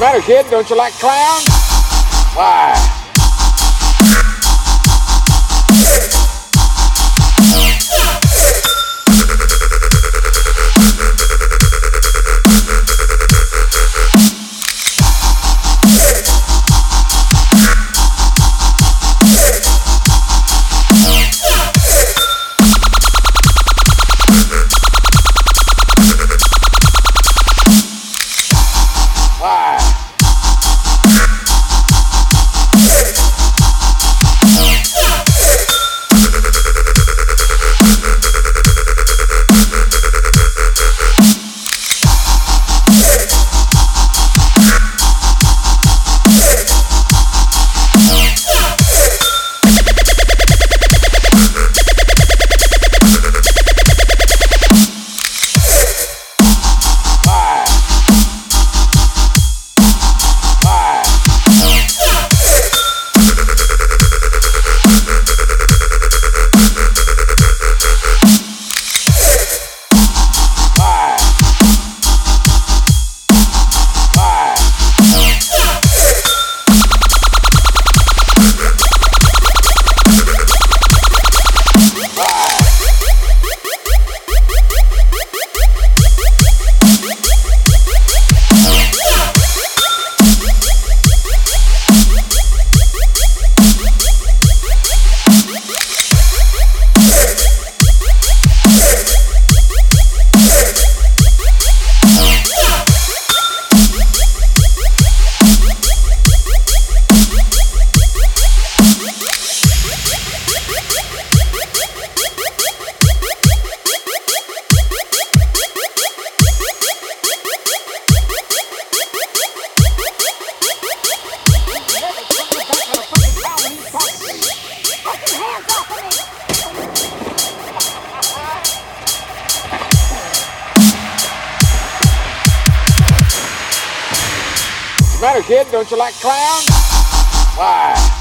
matter, kid? Don't you like clowns? Why? Matter, kid? Don't you like clowns? Why?